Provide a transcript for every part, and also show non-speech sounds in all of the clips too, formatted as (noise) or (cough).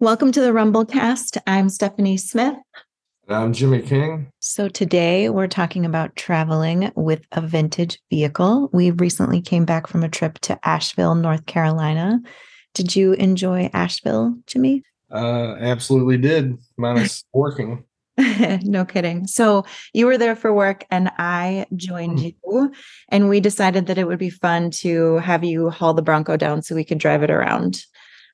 Welcome to the Rumblecast. I'm Stephanie Smith. I'm Jimmy King. So today we're talking about traveling with a vintage vehicle. We recently came back from a trip to Asheville, North Carolina. Did you enjoy Asheville, Jimmy? Uh, absolutely did, minus (laughs) working. (laughs) no kidding. So you were there for work and I joined mm. you and we decided that it would be fun to have you haul the Bronco down so we could drive it around.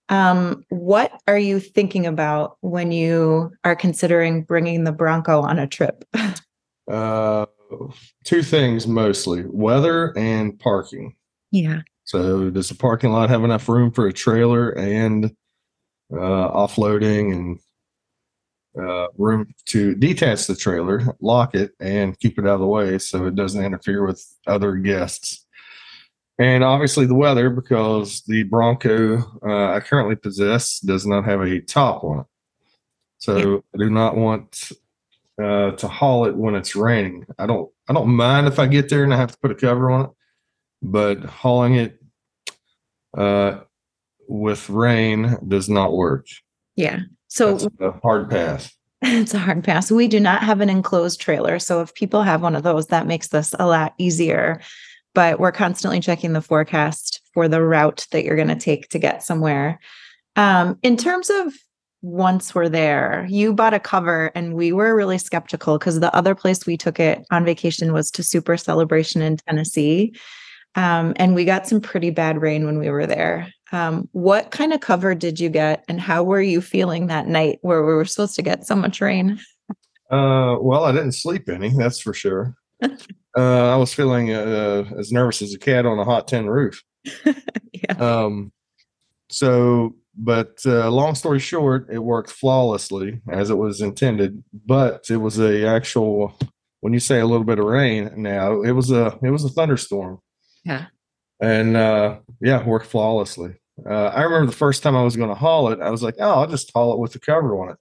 Um, what are you thinking about when you are considering bringing the Bronco on a trip? (laughs) uh, two things mostly weather and parking. Yeah. So, does the parking lot have enough room for a trailer and uh, offloading and uh, room to detach the trailer, lock it, and keep it out of the way so it doesn't interfere with other guests? And obviously the weather because the Bronco uh, I currently possess does not have a top on it. So yeah. I do not want uh, to haul it when it's raining. I don't I don't mind if I get there and I have to put a cover on it, but hauling it uh, with rain does not work. Yeah. So That's a hard pass. (laughs) It's a hard pass. We do not have an enclosed trailer. So if people have one of those, that makes this a lot easier but we're constantly checking the forecast for the route that you're going to take to get somewhere. Um, in terms of once we're there, you bought a cover and we were really skeptical because the other place we took it on vacation was to Super Celebration in Tennessee. Um, and we got some pretty bad rain when we were there. Um, what kind of cover did you get and how were you feeling that night where we were supposed to get so much rain? Uh, well, I didn't sleep any, that's for sure. (laughs) uh, I was feeling uh, as nervous as a cat on a hot tin roof. (laughs) yeah. Um, so, but uh, long story short, it worked flawlessly as it was intended. But it was a actual. When you say a little bit of rain, now it was a it was a thunderstorm. Yeah. And uh, yeah, worked flawlessly. Uh, I remember the first time I was going to haul it, I was like, "Oh, I'll just haul it with the cover on it."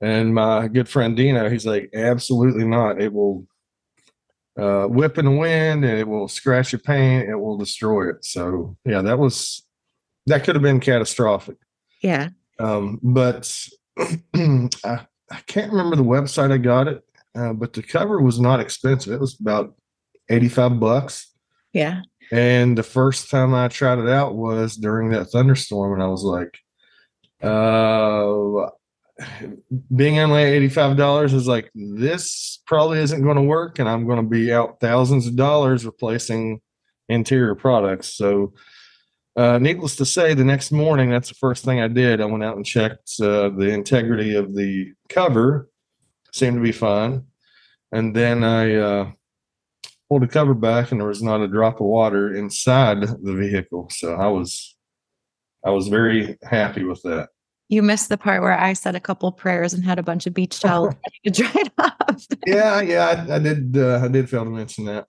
And my good friend Dino, he's like, "Absolutely not! It will uh, whip in the wind and it will scratch your paint. It will destroy it. So yeah, that was that could have been catastrophic. Yeah. Um, but (clears throat) I, I can't remember the website I got it, uh, but the cover was not expensive. It was about 85 bucks. Yeah. And the first time I tried it out was during that thunderstorm, and I was like, uh, being only $85 is like this probably isn't going to work and i'm going to be out thousands of dollars replacing interior products. So uh, needless to say the next morning that's the first thing i did. I went out and checked uh, the integrity of the cover. Seemed to be fine. And then i uh, pulled the cover back and there was not a drop of water inside the vehicle. So i was i was very happy with that you missed the part where I said a couple prayers and had a bunch of beach (laughs) towels to dry off. yeah, yeah, I, I did. Uh, I did fail to mention that.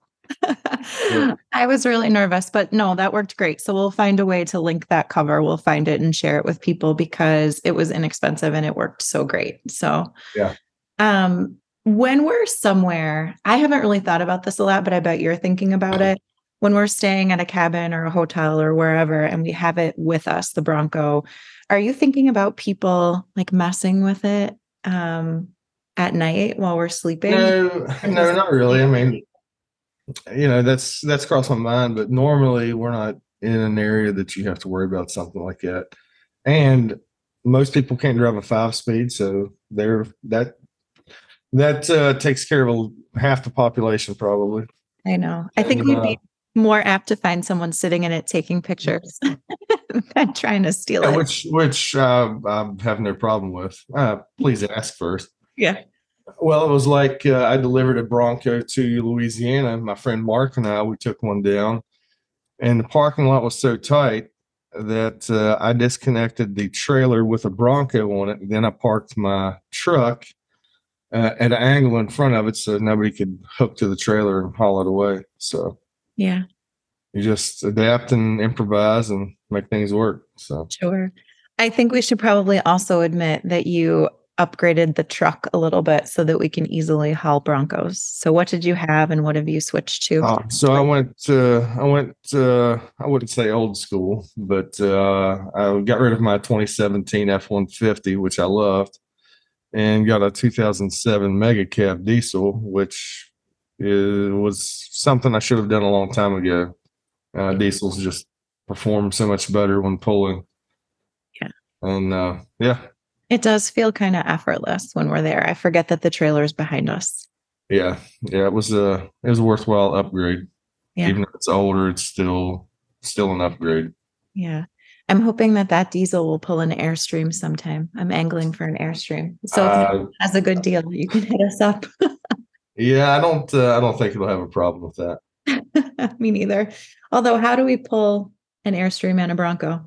yeah. (laughs) I was really nervous, but no, that worked great. So we'll find a way to link that cover. We'll find it and share it with people because it was inexpensive and it worked so great. So yeah. Um, when we're somewhere, I haven't really thought about this a lot, but I bet you're thinking about it. When we're staying at a cabin or a hotel or wherever, and we have it with us, the Bronco, are you thinking about people like messing with it um, at night while we're sleeping? No, no, not really. I mean, you know, that's that's crossed my mind, but normally we're not in an area that you have to worry about something like that. And most people can't drive a five speed, so they're that that uh, takes care of half the population probably. I know. I think we'd be uh, more apt to find someone sitting in it taking pictures (laughs) than trying to steal yeah, it. Which which uh, I have no problem with. Uh, please ask first. Yeah. Well, it was like uh, I delivered a Bronco to Louisiana. My friend Mark and I we took one down, and the parking lot was so tight that uh, I disconnected the trailer with a Bronco on it. Then I parked my truck uh, at an angle in front of it so nobody could hook to the trailer and haul it away. So yeah. You just adapt and improvise and make things work. So sure. I think we should probably also admit that you upgraded the truck a little bit so that we can easily haul Broncos. So what did you have and what have you switched to? Uh, so I went to, I went to, I wouldn't say old school, but uh, I got rid of my 2017 F-150, which I loved, and got a 2007 Mega Cab diesel, which is, was something I should have done a long time ago. Uh, diesels just perform so much better when pulling. Yeah. And uh, yeah, It does feel kind of effortless when we're there. I forget that the trailer is behind us. yeah, yeah. It was a it was a worthwhile upgrade. Yeah. Even if it's older, it's still still an upgrade. Yeah. I'm hoping that that diesel will pull an Airstream sometime. I'm angling for an Airstream. So if Uh, it has a good deal, you can hit us up. (laughs) yeah, I don't uh, I don't think it'll have a problem with that. (laughs) Me neither. Although, how do we pull an Airstream and a Bronco?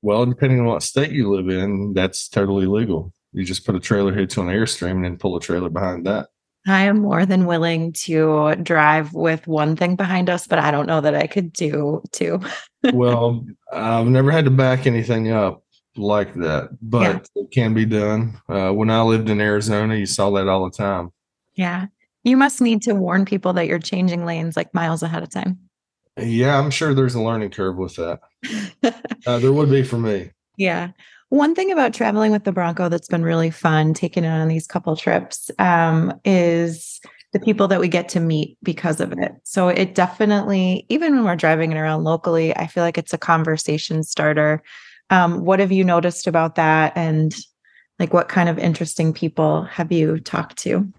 Well, depending on what state you live in, that's totally legal. You just put a trailer hitch on an Airstream and then pull a trailer behind that. I am more than willing to drive with one thing behind us, but I don't know that I could do two. (laughs) well, I've never had to back anything up like that, but it can be done. Uh, when I lived in Arizona, you saw that all the time. Yeah. You must need to warn people that you're changing lanes like miles ahead of time. Yeah, I'm sure there's a learning curve with that. Uh, there would be for me. Yeah. One thing about traveling with the Bronco that's been really fun, taking it on these couple trips, um, is the people that we get to meet because of it. So it definitely, even when we're driving it around locally, I feel like it's a conversation starter. Um, what have you noticed about that? And like, what kind of interesting people have you talked to?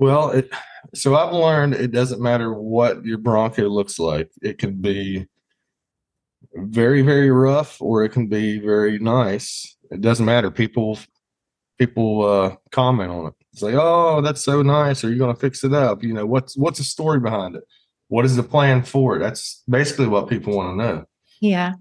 Well, it, so I've learned it doesn't matter what your Bronco looks like. It can be very, very rough, or it can be very nice. It doesn't matter. People, people uh, comment on it. Say, "Oh, that's so nice." Are you going to fix it up? You know, what's what's the story behind it? What is the plan for it? That's basically what people want to know. Yeah.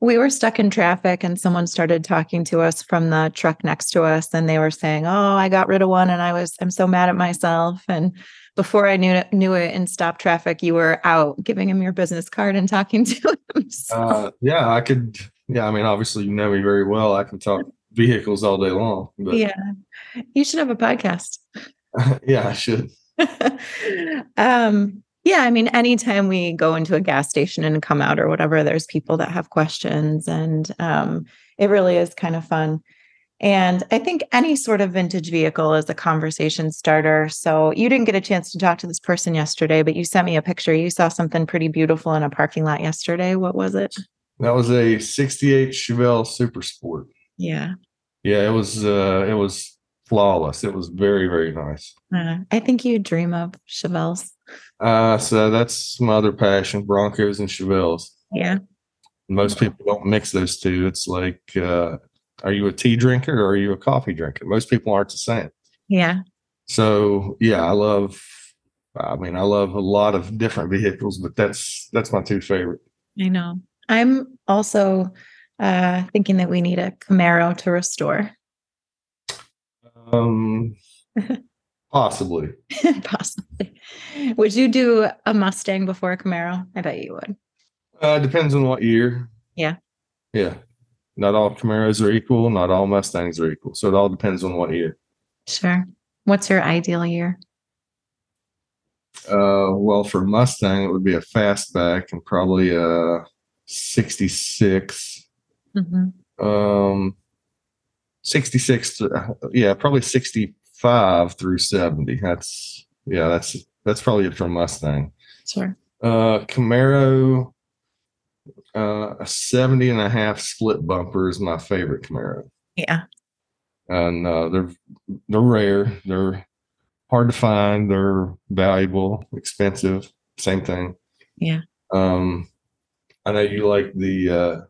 We were stuck in traffic and someone started talking to us from the truck next to us and they were saying, "Oh, I got rid of one and I was I'm so mad at myself." And before I knew it, knew it in stop traffic, you were out giving him your business card and talking (laughs) to him. So, Uh, yeah, I could. Yeah, I mean, obviously, you know me very well. I can talk vehicles all day long. But yeah, yeah. You should have a podcast. (laughs) yeah I should. (laughs) um yeah i mean anytime we go into a gas station and come out or whatever there's people that have questions and um it really is kind of fun. And i think any sort of vintage vehicle is a conversation starter. So you didn't get a chance to talk to this person yesterday but you sent me a picture. You saw something pretty beautiful in a parking lot yesterday. What was it? That was a '68 Chevelle Super Sport. yeah. Yeah, it was. Uh, it was flawless. It was very, very nice. uh, i think you dream of chevelles Uh, so that's my other passion: Broncos and Chevelles. yeah Most people don't mix those two. It's like, uh, are you a tea drinker or are you a coffee drinker? Most people aren't the same. yeah So yeah, I love. I mean, I love a lot of different vehicles, but that's that's my two favorite. I know. I'm also uh, thinking that we need a Camaro to restore, Um, (laughs) possibly. (laughs) possibly. Would you do a Mustang before a Camaro? I bet you would. Uh, depends on what year. Yeah. Yeah. Not all Camaros are equal. Not all Mustangs are equal. So it all depends on what year. Sure. What's your ideal year? Uh, well, for Mustang, it would be a fastback and probably a 66. Mhm. Um, 66. to- Yeah, probably 65 through 70. That's, yeah, that's, that's probably it for Mustang. Sure. Uh, Camaro, uh, a 70 and a half split bumper is my favorite Camaro. Yeah. and uh, they're they're rare. They're hard to find. They're valuable, expensive. Same thing. Yeah. Um, I know you like the uh,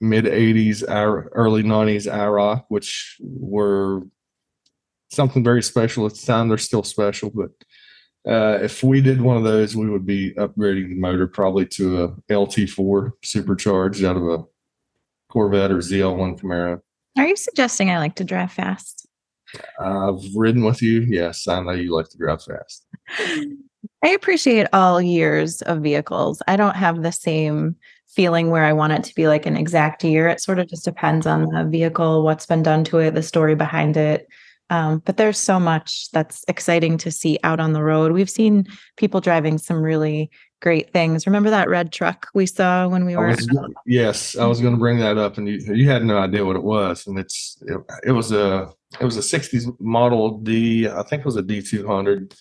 mid '80s, early '90s IROC, which were something very special at the time. They're still special, but uh, if we did one of those, we would be upgrading the motor probably to a LT4 supercharged out of a Corvette or ZL1 Camaro. Are you suggesting I like to drive fast? I've ridden with you. Yes, I know you like to drive fast. I appreciate all years of vehicles. I don't have the same feeling where I want it to be like an exact year. It sort of just depends on the vehicle, what's been done to it, the story behind it. Um, but there's so much that's exciting to see out on the road. We've seen people driving some really great things. Remember that red truck we saw when we I were? was, yes, I was going to bring that up, and you you had no idea what it was, and it's it, it was a it was a '60s model D, I think it was a D200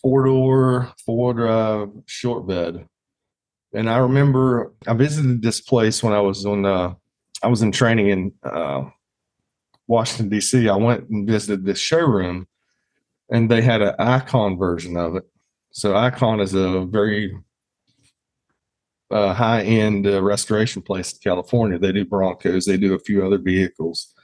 four door four drive short bed, and I remember I visited this place when I was on uh, I was in training in uh, Washington D.C. I went and visited this showroom, and they had an Icon version of it. So Icon is a very uh, high end uh, restoration place in California. They do Broncos, they do a few other vehicles.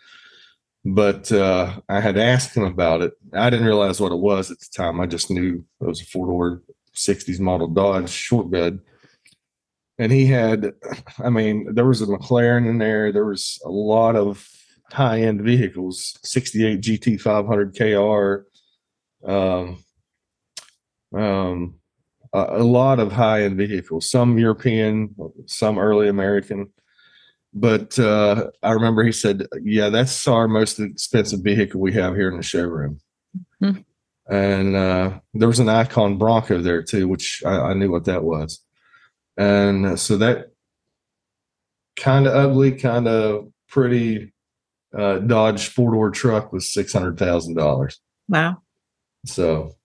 But uh, I had asked him about it. I didn't realize what it was at the time. I just knew it was a four door 60s model Dodge short bed. And he had, I mean, there was a McLaren in there. There was a lot of high end vehicles 68 GT 500 KR. Um, um, a, a lot of high end vehicles, some European, some early American. But uh, I remember he said, "Yeah, that's our most expensive vehicle we have here in the showroom." Hmm. And uh, there was an Icon Bronco there too, which I, I knew what that was. And so that kind of ugly, kind of pretty uh, Dodge four door truck was six hundred thousand dollars. Wow. So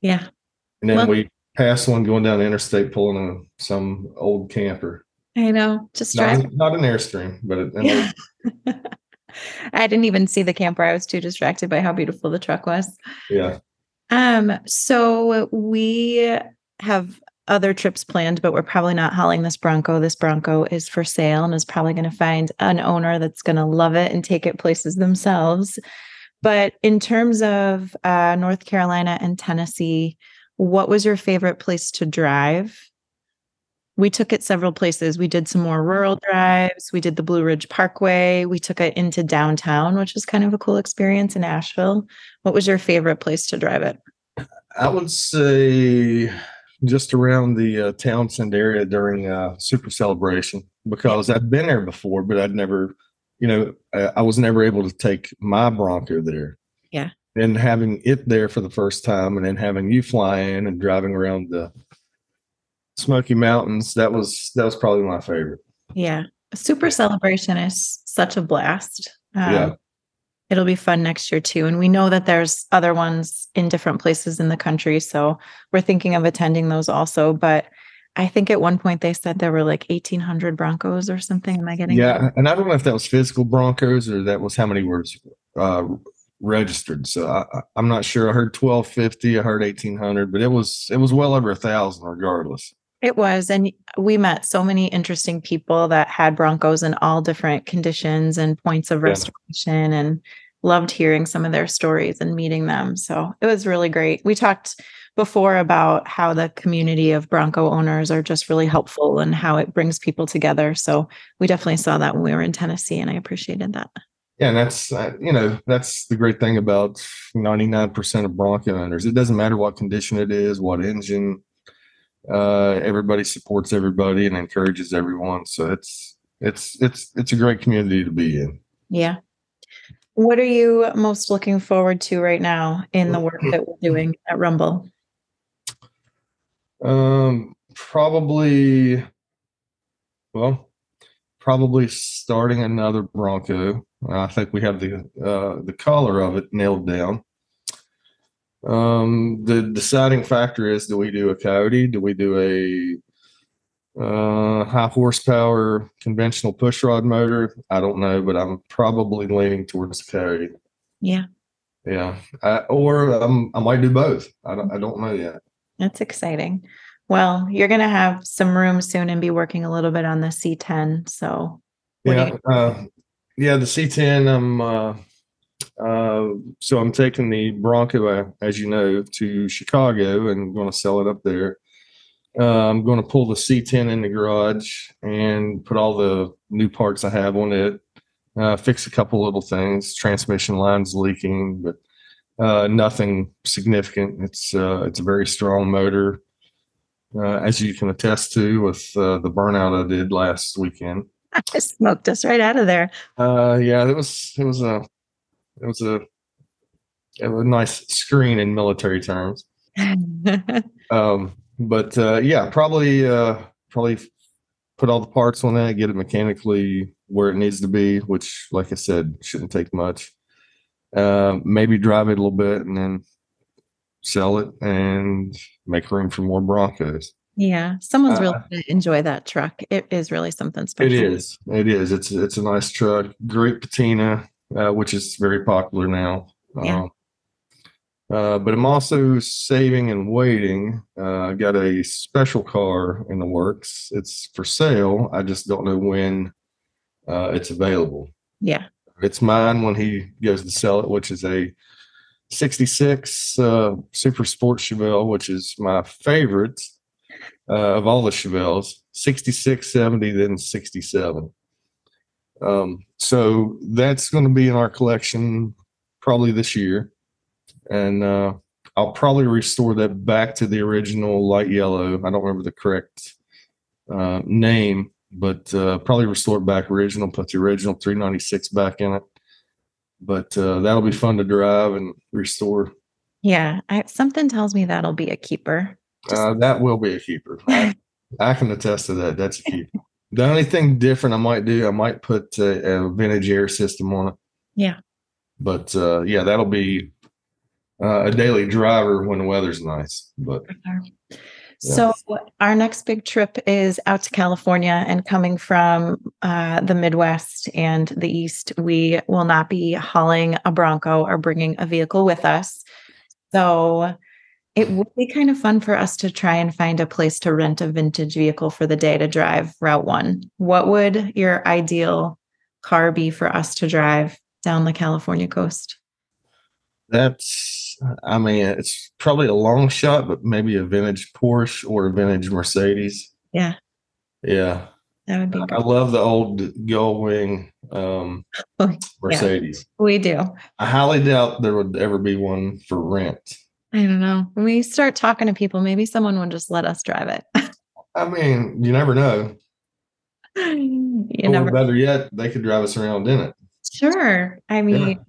Yeah. and then we passed one going down the interstate pulling a, some old camper. I know. Just Not, not an Airstream, but it, Yeah. (laughs) I didn't even see the camper. I was too distracted by how beautiful the truck was. yeah. Um, so we have other trips planned, but we're probably not hauling this Bronco. This Bronco is for sale and is probably going to find an owner that's going to love it and take it places themselves. But in terms of uh, North Carolina and Tennessee, what was your favorite place to drive? We took it several places. We did some more rural drives. We did the Blue Ridge Parkway. We took it into downtown, which was kind of a cool experience in Asheville. What was your favorite place to drive it? I would say just around the uh, Townsend area during uh, Super Celebration because I'd been there before, but I'd never, you know, I, I was never able to take my Bronco there. Yeah. And having it there for the first time, and then having you fly in and driving around the Smoky Mountains, that was that was probably my favorite. Yeah. Super celebration is such a blast. Um, Yeah. It'll be fun next year too. And we know that there's other ones in different places in the country. So we're thinking of attending those also. But I think at one point they said there were like 1,800 Broncos or something. Am I getting Yeah, and I don't know if that was physical Broncos or that was how many were uh, registered. So I, I'm not sure. I heard 1250, I heard 1800, but it was it was well over a thousand regardless. It was. And we met so many interesting people that had Broncos in all different conditions and points of Yeah. restoration and loved hearing some of their stories and meeting them. So it was really great. We talked before about how the community of Bronco owners are just really helpful and how it brings people together. So we definitely saw that when we were in Tennessee and I appreciated that. Yeah, and that's uh, you know that's the great thing about 99% of Bronco owners. It doesn't matter what condition it is, what engine. Uh, everybody supports everybody and encourages everyone. So it's it's it's it's a great community to be in. Yeah. What are you most looking forward to right now in the work that we're doing at Rumble? Um, probably, well, probably starting another Bronco. I think we have the uh, the color of it nailed down. Um, the deciding factor is: do we do a Coyote? Do we do a uh, high horsepower conventional pushrod motor? I don't know, but I'm probably leaning towards the Coyote. Yeah. Yeah, I, or um, I might do both. I don't. I don't know yet. That's exciting. Well, you're going to have some room soon and be working a little bit on the C10. So, yeah, uh, yeah. The C10. I'm. Uh, uh, so I'm taking the Bronco, uh, as you know, to Chicago and going to sell it up there. Uh, I'm going to pull the C10 in the garage and put all the new parts I have on it. Uh, fix a couple little things. Transmission lines leaking, but uh, nothing significant. It's uh, it's a very strong motor. uh, as you can attest to with uh, the burnout I did last weekend. I (laughs) smoked us right out of there. Uh, yeah, it was it was a it was a, it was a nice screen in military terms. (laughs) Um, but uh, yeah, probably uh, probably put all the parts on that, get it mechanically where it needs to be, which, like I said, shouldn't take much. Uh, maybe drive it a little bit and then sell it and make room for more Broncos. yeah, someone's really Uh, going to enjoy that truck. It is really something special. It is. It is. It's it's a nice truck. Great patina, uh, which is very popular now. Yeah. Um, uh, but I'm also saving and waiting. Uh, I got a special car in the works. It's for sale. I just don't know when uh, it's available. Yeah. It's mine when he goes to sell it, which is a 66 uh, Super Sport Chevelle, which is my favorite uh, of all the Chevelles. 66, 70, then 67. Um, so that's going to be in our collection probably this year. And uh, I'll probably restore that back to the original light yellow. I don't remember the correct uh, name, but uh, probably restore it back original, put the original 396 back in it. But uh, that'll be fun to drive and restore. Yeah. I, something tells me that'll be a keeper. Just- Uh, that will be a keeper. I, (laughs) I can attest to that. That's a keeper. The only thing different I might do, I might put a, a vintage air system on it. Yeah. But uh, yeah, that'll be uh, a daily driver when the weather's nice. But So our next big trip is out to California and coming from uh, the Midwest and the East, we will not be hauling a Bronco or bringing a vehicle with us. So it would be kind of fun for us to try and find a place to rent a vintage vehicle for the day to drive Route One. What would your ideal car be for us to drive down the California coast? that's, I mean, it's probably a long shot, but maybe a vintage Porsche or a vintage Mercedes. Yeah. Yeah. That would be I love the old gull wing um, (laughs) Oh, yeah. Mercedes. We do. I highly doubt there would ever be one for rent. I don't know. When we start talking to people, maybe someone will just let us drive it. I mean, you never know. you or never better yet, they could drive us around in it. sure. I mean,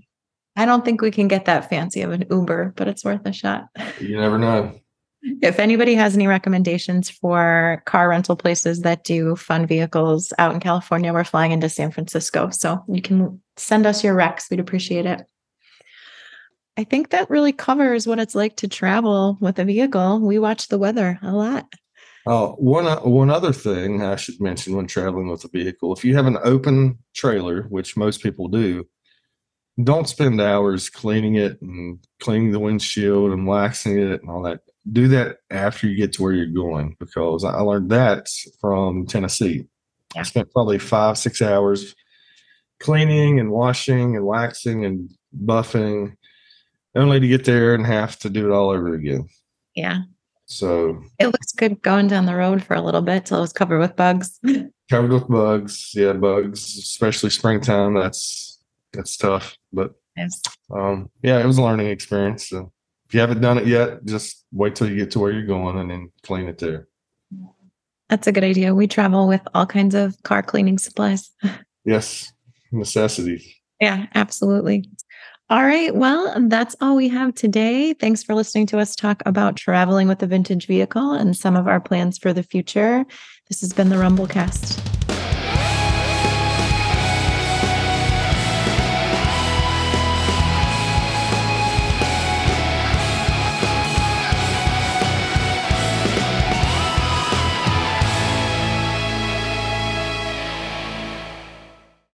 I don't think we can get that fancy of an Uber, but it's worth a shot. You never know. If anybody has any recommendations for car rental places that do fun vehicles out in California, we're flying into San Francisco. So you can send us your recs. We'd appreciate it. I think that really covers what it's like to travel with a vehicle. We watch the weather a lot. Oh, one o- one other thing I should mention when traveling with a vehicle: if you have an open trailer, which most people do, don't spend hours cleaning it and cleaning the windshield and waxing it and all that. Do that after you get to where you're going, because I learned that from Tennessee. I spent probably five six hours cleaning and washing and waxing and buffing, only to get there and have to do it all over again. Yeah. So It looks good going down the road for a little bit till it was covered with bugs. (laughs) covered with bugs. Yeah, bugs, especially springtime. That's that's tough. But Yes. um, yeah, it was a learning experience. So if you haven't done it yet, just wait till you get to where you're going and then clean it there. That's a good idea. We travel with all kinds of car cleaning supplies. (laughs) Yes, necessities. Yeah, absolutely. All right. Well, that's all we have today. Thanks for listening to us talk about traveling with a vintage vehicle and some of our plans for the future. This has been the Rumblecast.